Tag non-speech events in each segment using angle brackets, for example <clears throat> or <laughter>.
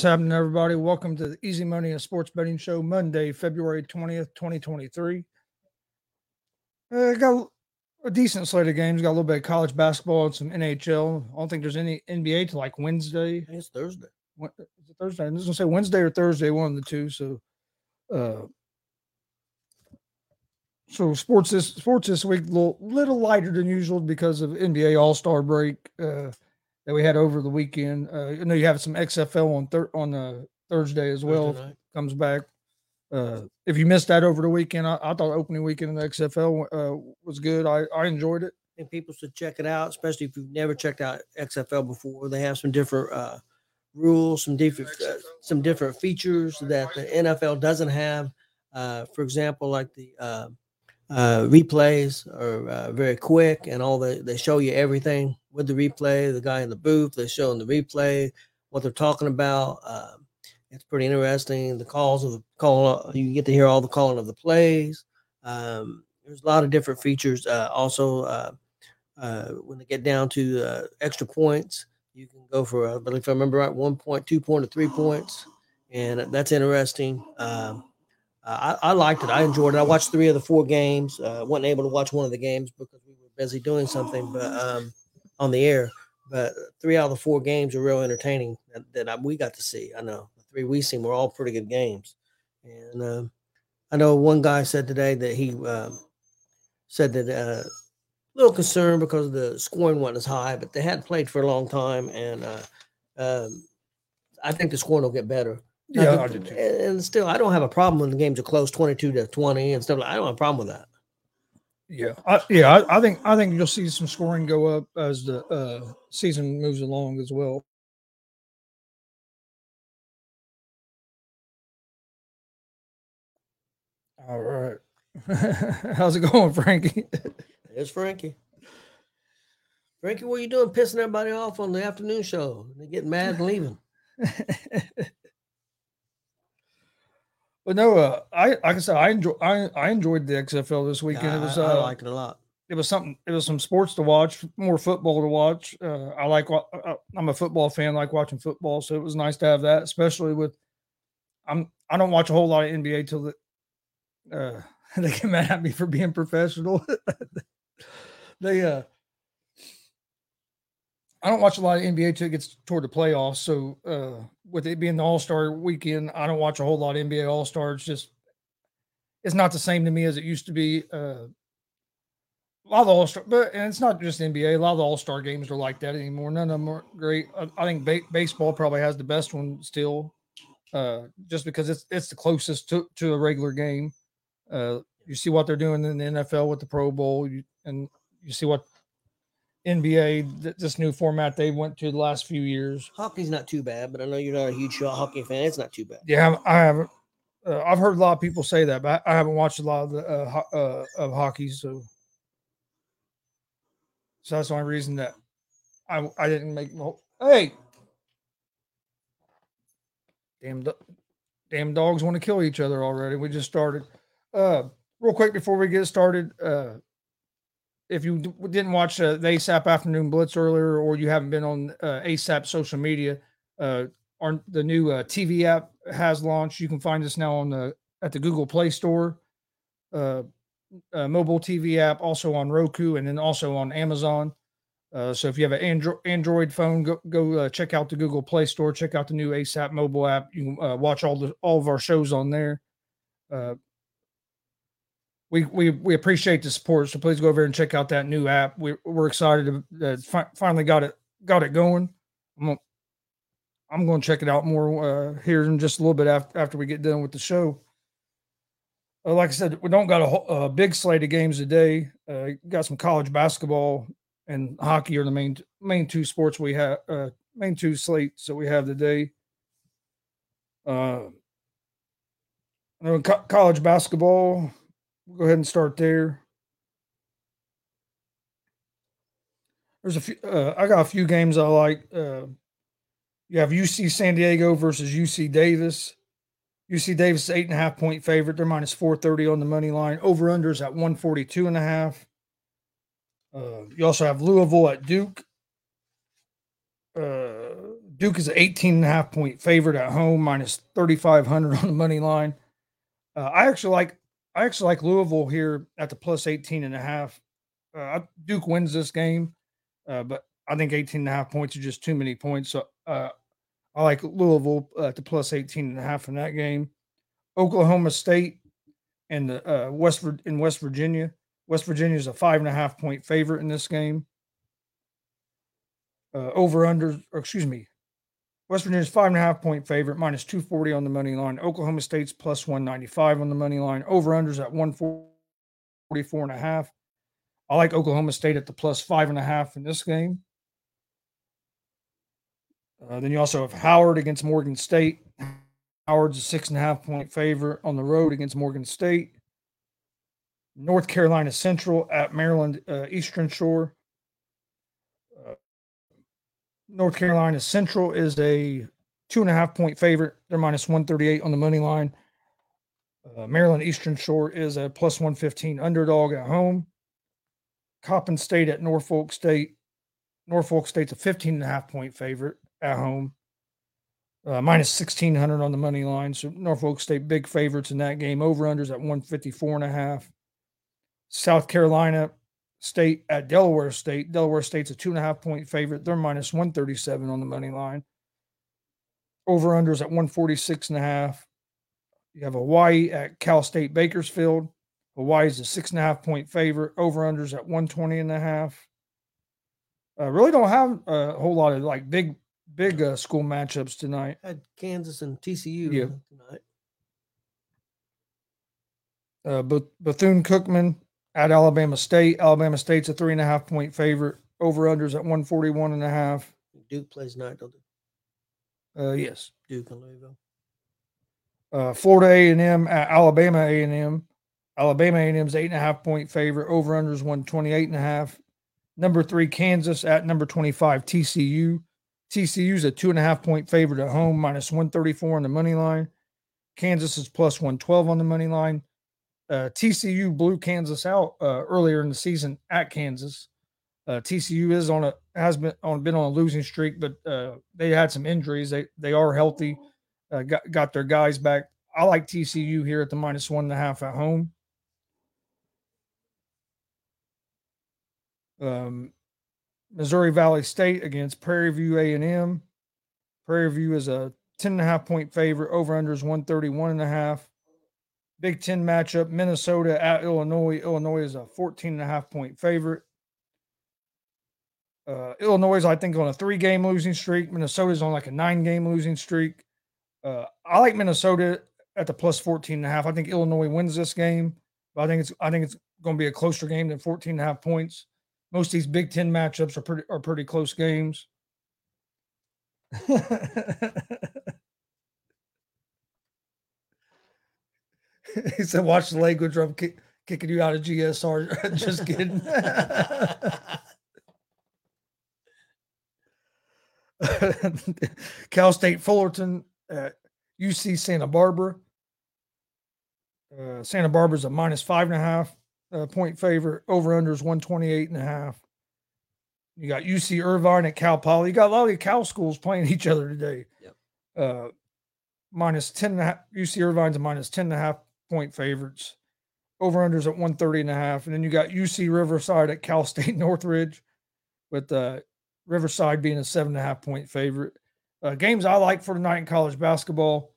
What's happening, everybody? Welcome to the Easy Money and Sports Betting Show, Monday, February 20th, 2023. Uh, got a decent slate of games. Got a little bit of college basketball and some NHL. I don't think there's any NBA to like Wednesday. It's Thursday. Wed- Is it Thursday? I was gonna say Wednesday or Thursday, one of the two. So, uh, so sports this sports this week a little little lighter than usual because of NBA All Star break uh, that we had over the weekend. Uh, I know you have some XFL on thir- on uh, Thursday as well. Thursday. Comes back. Uh, if you missed that over the weekend, I, I thought opening weekend in the XFL uh, was good. I, I enjoyed it. Think people should check it out, especially if you've never checked out XFL before. They have some different uh, rules, some different uh, some different features that the NFL doesn't have. Uh, for example, like the uh, uh, replays are uh, very quick, and all the they show you everything with the replay. The guy in the booth, they show in the replay what they're talking about. Um, it's pretty interesting. The calls of the call, you get to hear all the calling of the plays. Um, there's a lot of different features. Uh, also, uh, uh, when they get down to uh, extra points, you can go for, uh, but if I remember right, one point, two point, or three points, and that's interesting. Um, I, I liked it. I enjoyed it. I watched three of the four games. Uh, wasn't able to watch one of the games because we were busy doing something, but um, on the air. But three out of the four games are real entertaining that, that I, we got to see. I know the three we seen were all pretty good games, and um, I know one guy said today that he um, said that uh, a little concerned because the scoring wasn't as high, but they hadn't played for a long time, and uh, um, I think the scoring will get better. Now, Yeah, the- I did too. and and still, I don't have a problem when the games are close, twenty-two to twenty, and stuff. like I don't have a problem with that. Yeah, I, yeah, I, I think I think you'll see some scoring go up as the uh, season moves along as well. All right, <laughs> how's it going, Frankie? it's Frankie. Frankie, what are you doing, pissing everybody off on the afternoon show? They're getting mad and leaving. <laughs> but no, uh, I like I said, I enjoy I, I enjoyed the XFL this weekend. Yeah, it was I, I uh, liked it a lot. it was something. It was some sports to watch, more football to watch. Uh, I like. uh, I'm a football fan. Like watching football, so it was nice to have that, especially with. I'm. I don't watch a whole lot of NBA till the. Uh, <laughs> they get mad at me for being professional. <laughs> they uh. I don't watch a lot of NBA till it gets toward the playoffs. So uh, with it being the All Star weekend, I don't watch a whole lot of NBA All Stars. Just it's not the same to me as it used to be. Uh, a lot of the All Star, but and it's not just NBA. A lot of the All Star games are like that anymore. None of them are great. I, I think ba- baseball probably has the best one still, uh, just because it's it's the closest to to a regular game. Uh, you see what they're doing in the NFL with the Pro Bowl, you, and you see what NBA th- this new format they went to the last few years. Hockey's not too bad, but I know you're not a huge hockey fan. It's not too bad. Yeah, I haven't. Uh, I've heard a lot of people say that, but I haven't watched a lot of the uh, ho- uh, of hockey, so so that's the only reason that I I didn't make. mo- Hey, damn, do- damn dogs want to kill each other already. We just started. Uh, real quick before we get started, uh, if you didn't watch uh, the ASAP Afternoon Blitz earlier, or you haven't been on uh, ASAP social media, uh, our the new uh, TV app has launched. You can find us now on the at the Google Play Store, uh, uh, mobile TV app, also on Roku, and then also on Amazon. So if you have an Android Android phone, go go check out the Google Play Store. Check out the new ASAP mobile app. You can watch all the all of our shows on there. Uh, we, we we appreciate the support, so please go over and check out that new app. We, we're excited to, it's fi- finally got it got it going. I'm gonna, I'm going to check it out more uh, here in just a little bit after after we get done with the show. Uh, like I said, we don't got a, a big slate of games today. Uh, got some college basketball and hockey are the main main two sports we have. Uh, main two slates that we have today. Uh, college basketball, we'll go ahead and start there. There's a few. Uh, I got a few games I like. Uh, you have UC San Diego versus UC Davis. UC Davis is eight and a half point favorite. They're minus 430 on the money line. Over unders at 142 and a half. Uh, you also have Louisville at Duke. Uh, Duke is an 18 and a half point favorite at home, minus 3,500 <laughs> on the money line. Uh, I actually like I actually like Louisville here at the plus 18 and a half. Uh, Duke wins this game, uh, but I think 18 and a half points are just too many points. So uh, I like Louisville at the plus 18 and a half in that game. Oklahoma State and the uh, West in West Virginia. West Virginia is a five and a half point favorite in this game. Uh, over under, excuse me, West Virginia's five and a half point favorite, minus 240 on the money line. Oklahoma State's plus 195 on the money line. Over unders at 144 and a half. I like Oklahoma State at the plus five and a half in this game. Uh, then you also have Howard against Morgan State. Howard's a six and a half point favorite on the road against Morgan State. North Carolina Central at Maryland uh, Eastern Shore. North Carolina Central is a two and a half point favorite. They're minus 138 on the money line. Uh, Maryland Eastern Shore is a plus 115 underdog at home. Coppin State at Norfolk State. Norfolk State's a 15 and a half point favorite at home. Uh, minus 1600 on the money line. So Norfolk State big favorites in that game. Over unders at 154 and a half. South Carolina State at Delaware State. Delaware State's a two and a half point favorite. They're minus 137 on the money line. Over unders at 146 and a half. You have Hawaii at Cal State Bakersfield. Hawaii's a six and a half point favorite. Over unders at 120 and a half. Uh, really don't have a whole lot of like big, big uh, school matchups tonight. Had Kansas and TCU Yeah. tonight. Uh, Bethune Cookman at Alabama State. Alabama State's a three and a half point favorite. Over unders at 141 and a half. Duke plays tonight, don't they? Uh, yes. Duke and Louisville. Uh, Florida A&M at Alabama A&M. Alabama A&M's eight and a half point favorite. Over unders 128 and a half. Number three, Kansas at number 25, TCU. TCU's a two and a half point favorite at home, minus 134 on the money line. Kansas is plus 112 on the money line uh, TCU blew Kansas out uh, earlier in the season at Kansas. Uh, TCU is on a has been on been on a losing streak, but uh, they had some injuries. They they are healthy. Uh, got got their guys back. I like TCU here at the minus one and a half at home. Um, Missouri Valley State against Prairie View A and M. Prairie View is a 10 and a half point favorite. Over under is 131 and a half. Big Ten matchup, Minnesota at Illinois. Illinois is a 14 and a half point favorite. Uh, Illinois is, I think, on a three game losing streak. Minnesota's on like a nine game losing streak. Uh, I like Minnesota at the plus 14 and a half. I think Illinois wins this game, but I think it's I think it's going to be a closer game than 14 and a half points. Most of these Big Ten matchups are pretty are pretty close games. <laughs> <laughs> he said, "Watch the language. I'm kick, kicking you out of GSR." <laughs> Just kidding. <laughs> Cal State Fullerton, uh, UC Santa Barbara. Uh, Santa Barbara's a minus five and a half uh, point favorite. Over under is 128 and a half. You got UC Irvine at Cal Poly. You got a lot of Cal schools playing each other today. Yep. Uh, minus 10 and a half. UC Irvine's a minus 10 and a half point favorites. Over unders at 130 and a half. And then you got UC Riverside at Cal State <laughs> Northridge with uh, Riverside being a seven and a half point favorite. Uh, games I like for tonight in college basketball.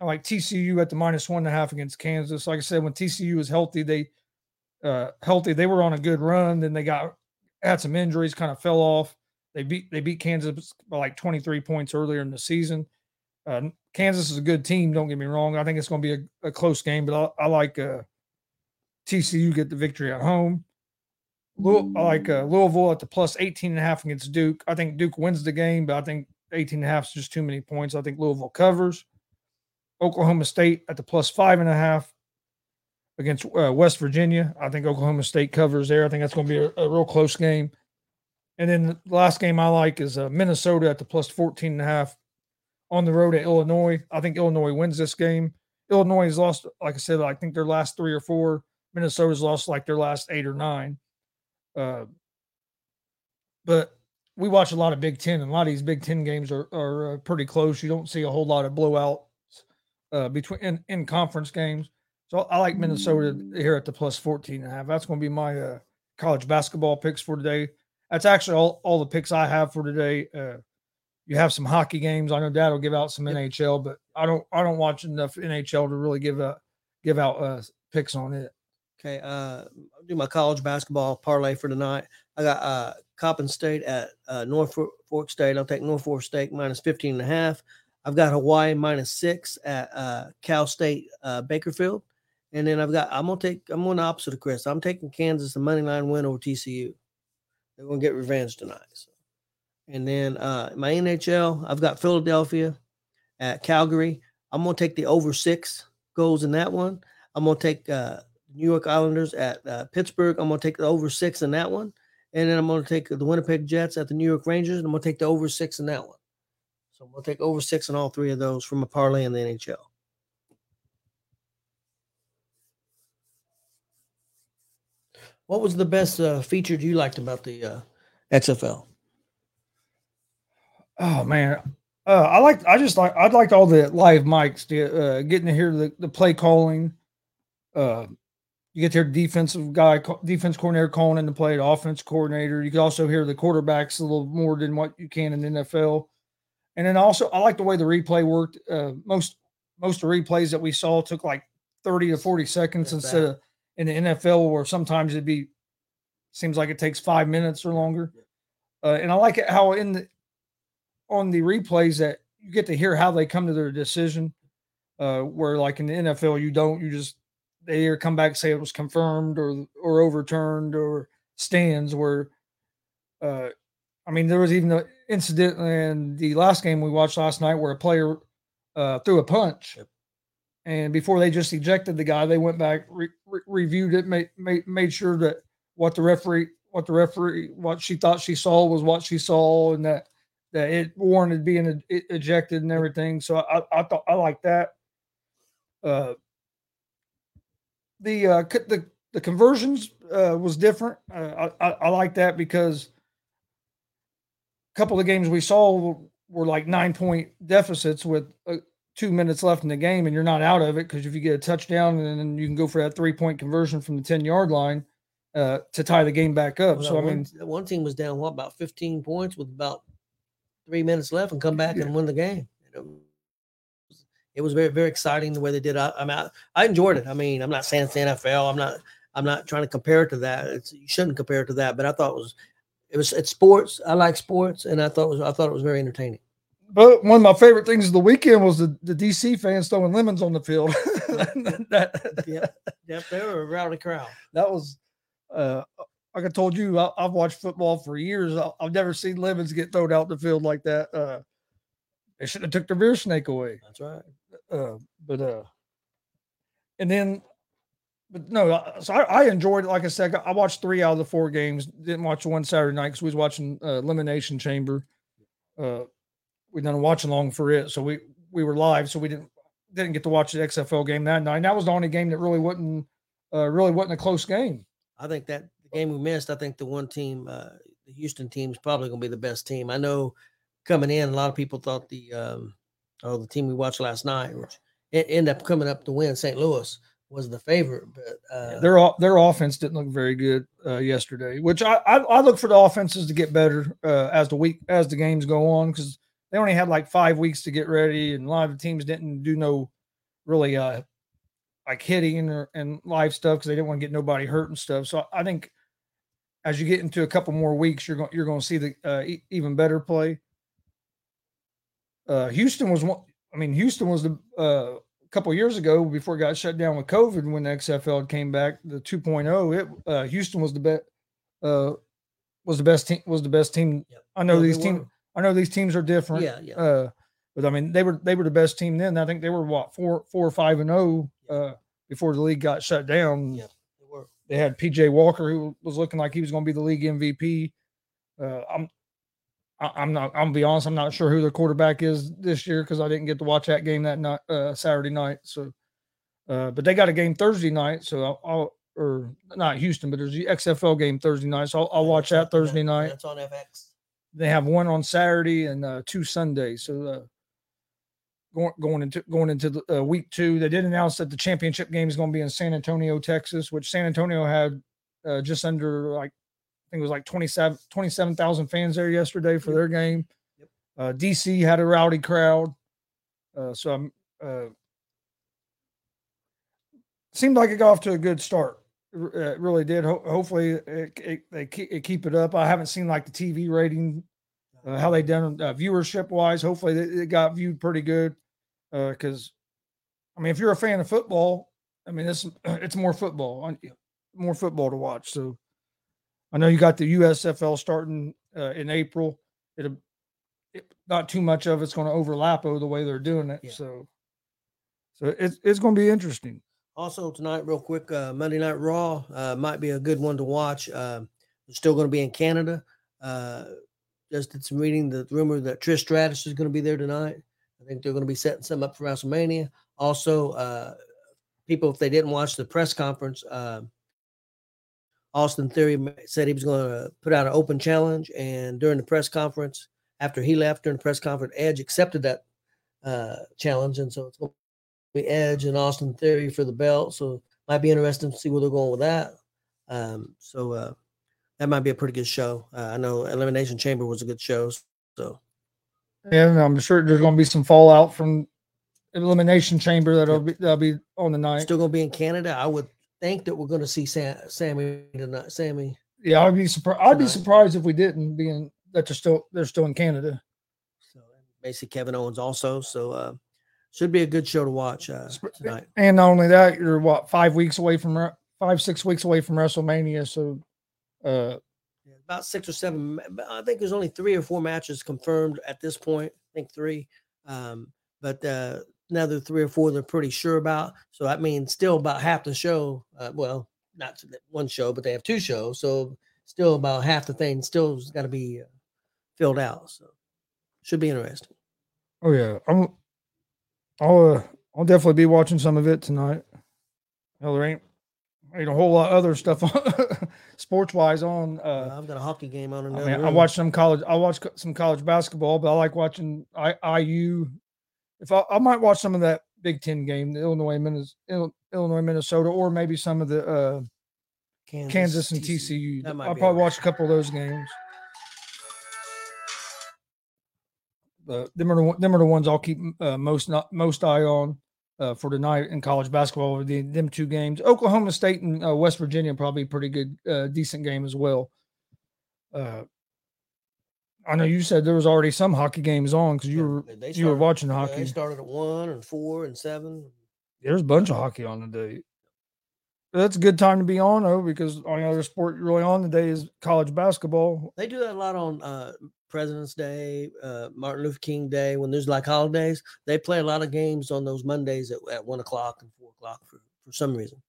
I like TCU at the minus one and a half against Kansas. Like I said, when TCU was healthy, they uh, healthy, they were on a good run. Then they got had some injuries, kind of fell off. They beat they beat Kansas by like 23 points earlier in the season. Uh, Kansas is a good team. Don't get me wrong. I think it's going to be a, a close game, but I, I like uh, TCU get the victory at home. Louis, I like uh, Louisville at the plus 18 and a half against Duke. I think Duke wins the game, but I think 18 and a half is just too many points. I think Louisville covers. Oklahoma State at the plus five and a half against uh, West Virginia. I think Oklahoma State covers there. I think that's going to be a, a, real close game. And then the last game I like is uh, Minnesota at the plus 14 and a half on the road at Illinois. I think Illinois wins this game. Illinois has lost, like I said, I think their last three or four. Minnesota's lost like their last eight or nine. Uh, but we watch a lot of Big Ten, and a lot of these Big Ten games are are uh, pretty close. You don't see a whole lot of blowouts uh, between in, in conference games. So I like Minnesota here at the plus 14 and a half. That's going to be my uh, college basketball picks for today. That's actually all, all the picks I have for today. You have some hockey games. I know Dad will give out some Yep. NHL, but I don't I don't watch enough NHL to really give a give out uh, picks on it. Okay, uh, I'll do my college basketball parlay for tonight. I got uh, Coppin State at uh, Norfolk Fork State. I'll take North Fork State minus 15 and a half. I've got Hawaii minus six at uh, Cal State uh, Bakerfield. And then I've got, I'm going to take, I'm on the opposite of Chris. I'm taking Kansas, the money line win over TCU. They're going to get revenge tonight. So. And then uh, my NHL, I've got Philadelphia at Calgary. I'm going to take the over six goals in that one. I'm going to take uh, New York Islanders at uh, Pittsburgh. I'm going to take the over six in that one. And then I'm going to take the Winnipeg Jets at the New York Rangers. And I'm going to take the over six in that one. So I'm going to take over six in all three of those from a parlay in the NHL. What was the best uh, feature you liked about the uh, XFL? Oh man, uh, I like I just like I'd like all the live mics, the, uh, getting to hear the, the play calling. Uh, you get to hear the defensive guy, defense coordinator calling in the play, the offense coordinator. You can also hear the quarterbacks a little more than what you can in the NFL. And then also, I like the way the replay worked. Uh, most most of the replays that we saw took like thirty to forty seconds That's instead bad. of in the NFL, where sometimes it'd be seems like it takes five minutes or longer. Uh, and I like it how in the on the replays that you get to hear how they come to their decision. Uh, where like in the NFL, you don't, you just they either come back say it was confirmed or or overturned or stands. Where, uh, I mean, there was even an incident in the last game we watched last night where a player uh, threw a punch, Yep. and before they just ejected the guy, they went back, re- re- reviewed it, made, made made sure that what the referee what the referee what she thought she saw was what she saw, and that that it warranted being ejected and everything. So I, I thought I like that. Uh, the uh, the the conversions uh, was different. Uh, I, I I like that because a couple of games we saw were, like nine point deficits with uh, two minutes left in the game, and you're not out of it because if you get a touchdown, and then you can go for that three point conversion from the ten yard line uh, to tie the game back up. Well, so I that one, mean, one team was down what about 15 points with about three minutes left and come back Yeah. and win the game. It was very very exciting the way they did. I, I mean, I, I enjoyed it. I mean, I'm not saying it's the NFL. I'm not I'm not trying to compare it to that. It's, you shouldn't compare it to that. But I thought it was it was it's sports. I like sports, and I thought it was I thought it was very entertaining. But one of my favorite things of the weekend was the, the DC fans throwing lemons on the field. <laughs> that, Yeah, yep, they were a rowdy crowd. that was, uh, like I told you, I, I've watched football for years. I, I've never seen lemons get thrown out the field like that. Uh, they should have took the beer snake away. That's right. Uh, but uh, and then, but no, so I, I enjoyed it. Like I said, I watched three out of the four games. Didn't watch one Saturday night because we was watching uh, Elimination Chamber. Uh, we done a watch along for it, so we we were live, so we didn't didn't get to watch the XFL game that night. And that was the only game that really wasn't uh, really wasn't a close game. I think that game we missed, I think the one team, uh, the Houston team, is probably going to be the best team. I know coming in, a lot of people thought the, um, oh, the team we watched last night, which it ended up coming up to win, St. Louis was the favorite. But uh, Their their offense didn't look very good uh, yesterday, which I, I I look for the offenses to get better uh, as the week as the games go on because they only had like five weeks to get ready, and a lot of the teams didn't do no really uh like hitting or, and live stuff because they didn't want to get nobody hurt and stuff. So I think as you get into a couple more weeks, you're going you're going to see the uh, e- even better play. Uh, Houston was one. I mean, Houston was the uh, a couple years ago before it got shut down with COVID when the XFL came back, the 2.0. It uh, Houston was the best. Uh, was the best team. Was the best team. Yep. I know they these teams. I know these teams are different. yeah, yeah. Uh, but I mean, they were they were the best team then. I think they were what four four or five and zero uh, before the league got shut down. Yeah. They had PJ Walker who was looking like he was going to be the league MVP. Uh, I'm I'm not. I'm gonna be honest. I'm not sure who their quarterback is this year because I didn't get to watch that game that night, uh, Saturday night. So, uh, but they got a game Thursday night. So I'll, I'll or not Houston, but there's the XFL game Thursday night. So I'll, I'll watch that Thursday night. That's on FX. they have one on Saturday and uh, two Sundays. So uh, going going into going into the, uh, week two, they did announce that the championship game is going to be in San Antonio, Texas, which San Antonio had uh, just under like I think it was like 27 27,000 fans there yesterday for their game. Yep. Uh, DC had a rowdy crowd, uh, so I'm uh, seemed like it got off to a good start. Uh, It really did. Ho- hopefully, it, it, they keep, it keep it up. I haven't seen like the TV rating, uh, how they done uh, viewership wise. Hopefully, it got viewed pretty good. Because, I mean, if you're a fan of football, I mean, it's <clears throat> it's more football, more football to watch. So, I know you got the USFL starting uh, in April. It'll it, not too much of it's going to overlap oh, the way they're doing it. Yeah. So, so it's it's going to be interesting. Also tonight, real quick, uh, Monday Night Raw uh, might be a good one to watch. Um they're still going to be in Canada. Uh, just did some reading. The rumor that Trish Stratus is going to be there tonight. I think they're going to be setting some up for WrestleMania. Also, uh, people, if they didn't watch the press conference, uh, Austin Theory said he was going to put out an open challenge. And during the press conference, after he left during the press conference, Edge accepted that uh, challenge, and so it's going to be Edge and Austin Theory for the belt. So might be interesting to see where they're going with that. Um, so uh, that might be a pretty good show. Uh, I know Elimination Chamber was a good show. So and I'm sure there's going to be some fallout from elimination chamber that'll be that'll be on the night. still going to be in Canada. I would think that we're going to see Sam, Sammy tonight. Sammy. Yeah, I'd be surprised. I'd be surprised if we didn't, being that they're still they're still in Canada. So basically Kevin Owens also. So uh, should be a good show to watch uh, tonight. And not only that, you're what five weeks away from five six weeks away from WrestleMania. So, uh, about six or seven. I think there's only three or four matches confirmed at this point. I think three. Um, but uh, another three or four they're pretty sure about. So that means still about half the show. Uh, well, not one show, but they have two shows. So still about half the thing still got to be uh, filled out. So should be interesting. oh yeah, I'm. I'll uh, I'll definitely be watching some of it tonight. Hell, there ain't ain't a whole lot of other stuff <laughs> sports wise on. Uh, I've got a hockey game on I another. mean, I watch some college. I watch some college basketball, but I like watching I, IU. If I, I might watch some of that Big Ten game, the Illinois, Minnesota, Illinois, Minnesota, or maybe some of the uh, Kansas and TCU. Might I'll probably all watch a couple of those games. But them are the them are the ones I'll keep uh, most not most eye on uh, for tonight in college basketball. The them two games, Oklahoma State and uh, West Virginia, probably pretty good, uh, decent game as well. Uh, I know you said there was already some hockey games on because you Yeah, were they you were watching yeah, hockey. They started at one and four and seven. There's a bunch of hockey on today. That's a good time to be on though, because the only other sport really on today is college basketball. They do that a lot on uh, President's Day, uh, Martin Luther King Day, when there's like holidays. They play a lot of games on those Mondays at, at one o'clock and four o'clock for, for some reason.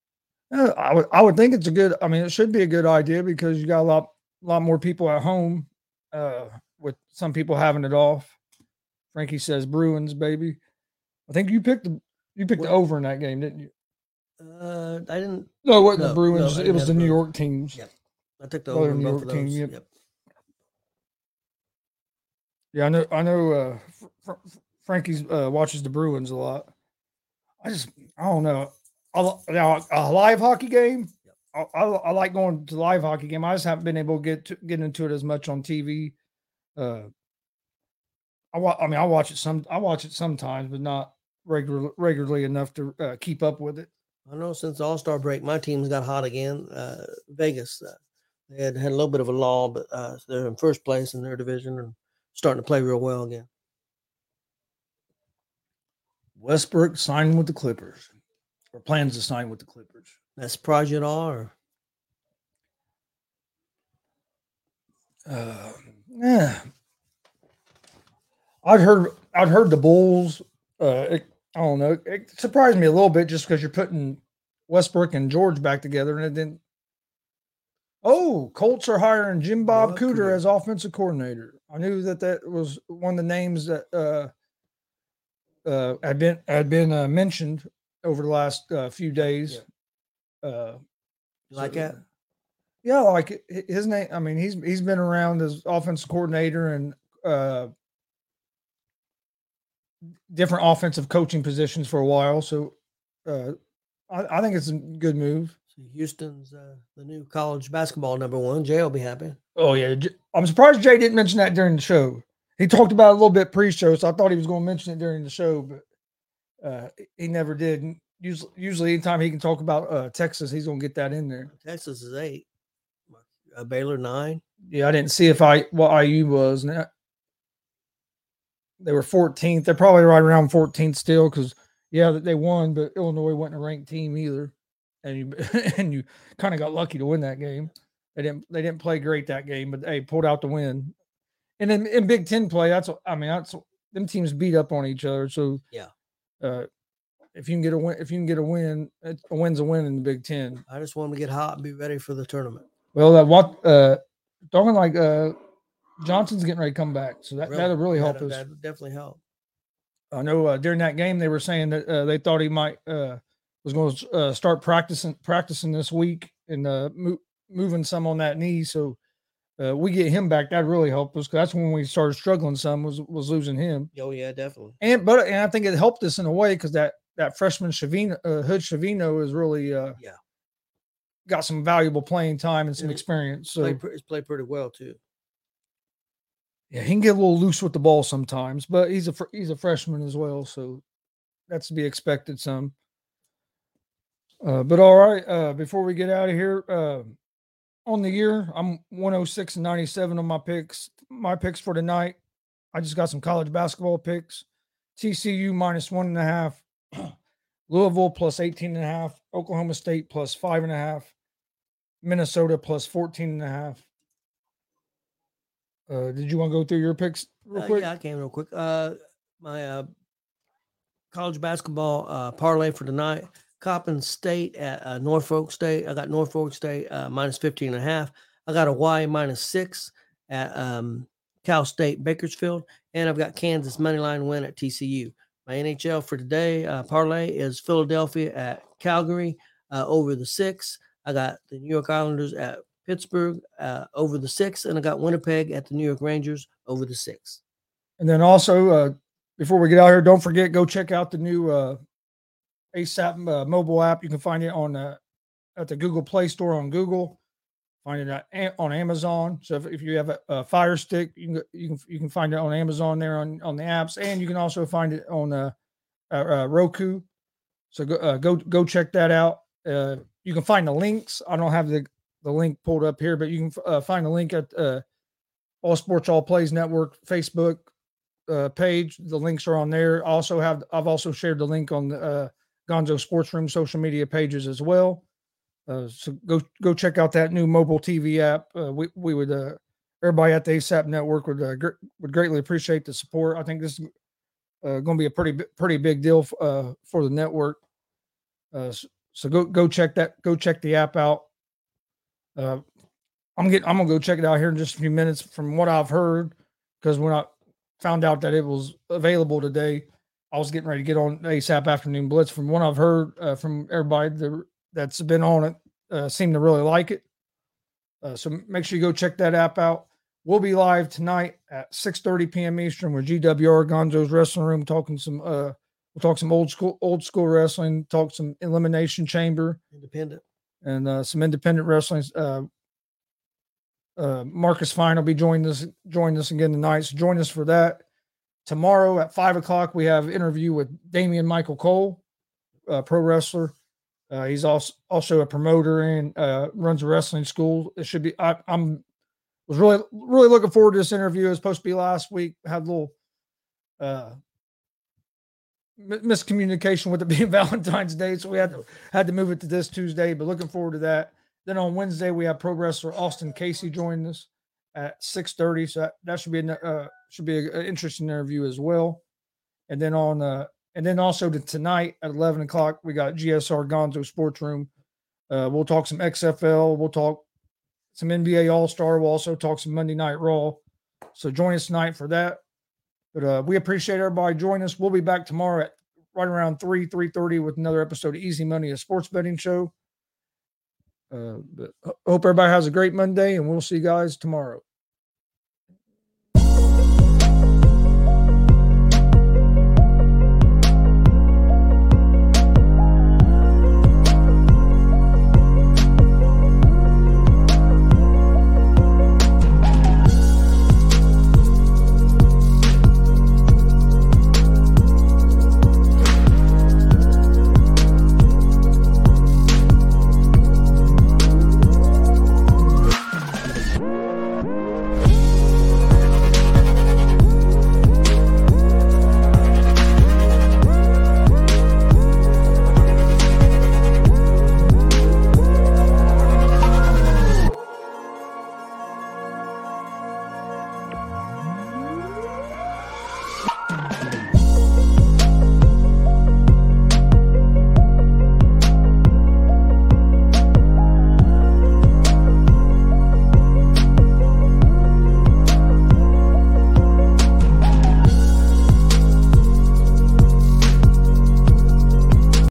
Yeah, I would I would think it's a good. I mean, it should be a good idea because you got a lot lot more people at home. Uh, with some people having it off. Frankie says Bruins, baby. I think you picked the you picked the over in that game, didn't you? Uh, I didn't. No, it wasn't No, the Bruins. I it was the New York teams. Yep. I took the over in New York team, yep. Yep. Yeah, I know. I know. Uh, Fr- Fr- Frankie's uh, watches the Bruins a lot. I just, I don't know. I, now a live hockey game. I, I, I like going to live hockey game. I just haven't been able to get to, get into it as much on TV. Uh, I wa- I mean, I watch it some. I watch it sometimes, but not regular regularly enough to uh, keep up with it. I know since All Star break, my team's got hot again. Uh, Vegas, uh, they had had a little bit of a lull, but uh, they're in first place in their division and starting to play real well again. Westbrook signing with the Clippers, or plans to sign with the Clippers. That surprise you at all? Or Uh, yeah. I'd heard I'd heard the Bulls. Uh, it, I don't know. It surprised me a little bit just because you're putting Westbrook and George back together, and it didn't. Oh, Colts are hiring Jim Bob Bob Cooter Cooter. as offensive coordinator. I knew that that was one of the names that uh, uh, had been had been uh, mentioned over the last uh, few days. Uh, you like so, that? Yeah, like his name. I mean, he's he's been around as offensive coordinator and uh, different offensive coaching positions for a while. So uh, I, I think it's a good move. So Houston's uh, the new college basketball number one. Jay will be happy. Oh yeah, I'm surprised Jay didn't mention that during the show. He talked about it a little bit pre-show, so I thought he was going to mention it during the show, but uh, he never did. And usually, usually, anytime he can talk about uh, Texas, he's going to get that in there. Texas is eight. Uh, Baylor nine. Yeah, I didn't see if I what IU was. That- they were 14th. They're probably right around 14th still because yeah, they won, but Illinois wasn't a ranked team either, and you <laughs> and you kind of got lucky to win that game. They didn't they didn't play great that game, but they pulled out the win. And then in Big Ten play, that's what- I mean that's them teams beat up on each other. So Yeah. uh, if you can get a win, if you can get a win, a win's a win in the Big Ten. I just want to get hot and be ready for the tournament. Well, that what uh talking like uh Johnson's getting ready to come back, so that Really, that'll really help that'll- us. that'll definitely help. I know uh, during that game they were saying that uh, they thought he might uh was going to uh, start practicing practicing this week and uh mo- moving some on that knee. So uh, we get him back. That really helped us. 'cause that's when we started struggling. Some was was losing him, Oh yeah, definitely. and but and I think it helped us in a way because that that freshman Schifino uh, Hood Schifino is really uh Yeah. got some valuable playing time and some Mhm. experience. So he's played pretty well too. Yeah, he can get a little loose with the ball sometimes, but he's a fr- he's a freshman as well, so that's to be expected. Some. Uh, but all right, uh, before we get out of here, uh, on the year, I'm 106 and 97 on my picks. My picks for tonight, I just got some college basketball picks. TCU minus one and a half, <clears throat> Louisville plus 18 and a half, Oklahoma State plus five and a half, Minnesota plus 14 and a half. Uh, did you want to go through your picks real Uh, quick? yeah, I can real quick. Uh, my uh, college basketball uh, parlay for tonight. Coppin State at uh, Norfolk State. I got Norfolk State uh, minus 15 and a half. I got Hawaii minus six at um, Cal State Bakersfield. And I've got Kansas money line win at TCU. My NHL for today uh, parlay is Philadelphia at Calgary uh, over the six. I got the New York Islanders at Pittsburgh uh, over the six. And I got Winnipeg at the New York Rangers over the six. And then also, uh, before we get out here, don't forget go check out the new uh, ASAP uh, mobile app. You can find it on uh, at the Google Play Store on Google. Find it on Amazon. So if, if you have a, a Fire Stick, you can you can you can find it on Amazon there on on the apps, and you can also find it on uh, uh, uh, Roku. So go uh, go go check that out. Uh, you can find the links. I don't have the the link pulled up here, but you can find the link at All Sports All Plays Network Facebook page. The links are on there. I also have I've also shared the link on the Gonzo Sports Room social media pages as well. Uh, so go go check out that new mobile TV app. Uh, we we would uh, everybody at the ASAP network would uh, gr- would greatly appreciate the support. I think this is uh, going to be a pretty pretty big deal f- uh, for the network. Uh, s- so go go check that go check the app out. I'm getting I'm gonna go check it out here in just a few minutes. From what I've heard, because when I found out that it was available today, I was getting ready to get on ASAP Afternoon Blitz. From what I've heard uh, from everybody that, that's been on it, uh, seem to really like it. Uh, so make sure you go check that app out. We'll be live tonight at 6:30 p.m. Eastern with GWR Gonzo's Wrestling Room, talking some. Uh, we'll talk some old school old school wrestling, talk some Elimination Chamber, Independent. and uh, some independent wrestling. Uh, uh, Marcus Fine will be joining us joining us again tonight. So join us for that. Tomorrow at five o'clock, we have interview with Damian Michael Cole, uh, pro wrestler. Uh, he's also also a promoter and uh, runs a wrestling school. It should be. I, I'm was really really looking forward to this interview. It was supposed to be last week. Had a little uh, miscommunication with it <laughs> being Valentine's Day, so we had to had to move it to this Tuesday. But looking forward to that. Then on Wednesday we have pro wrestler Austin Casey joining us at six thirty. So that, that should be an, uh, should be an interesting interview as well. And then on uh, and then also to tonight at eleven o'clock we got GSR Gonzo Sports Room. Uh, we'll talk some XFL. We'll talk some NBA All Star. We'll also talk some Monday Night Raw. So join us tonight for that. But uh, we appreciate everybody joining us. We'll be back tomorrow at right around three three thirty with another episode of Easy Money, a sports betting show. Uh, hope everybody has a great Monday, and we'll see you guys tomorrow.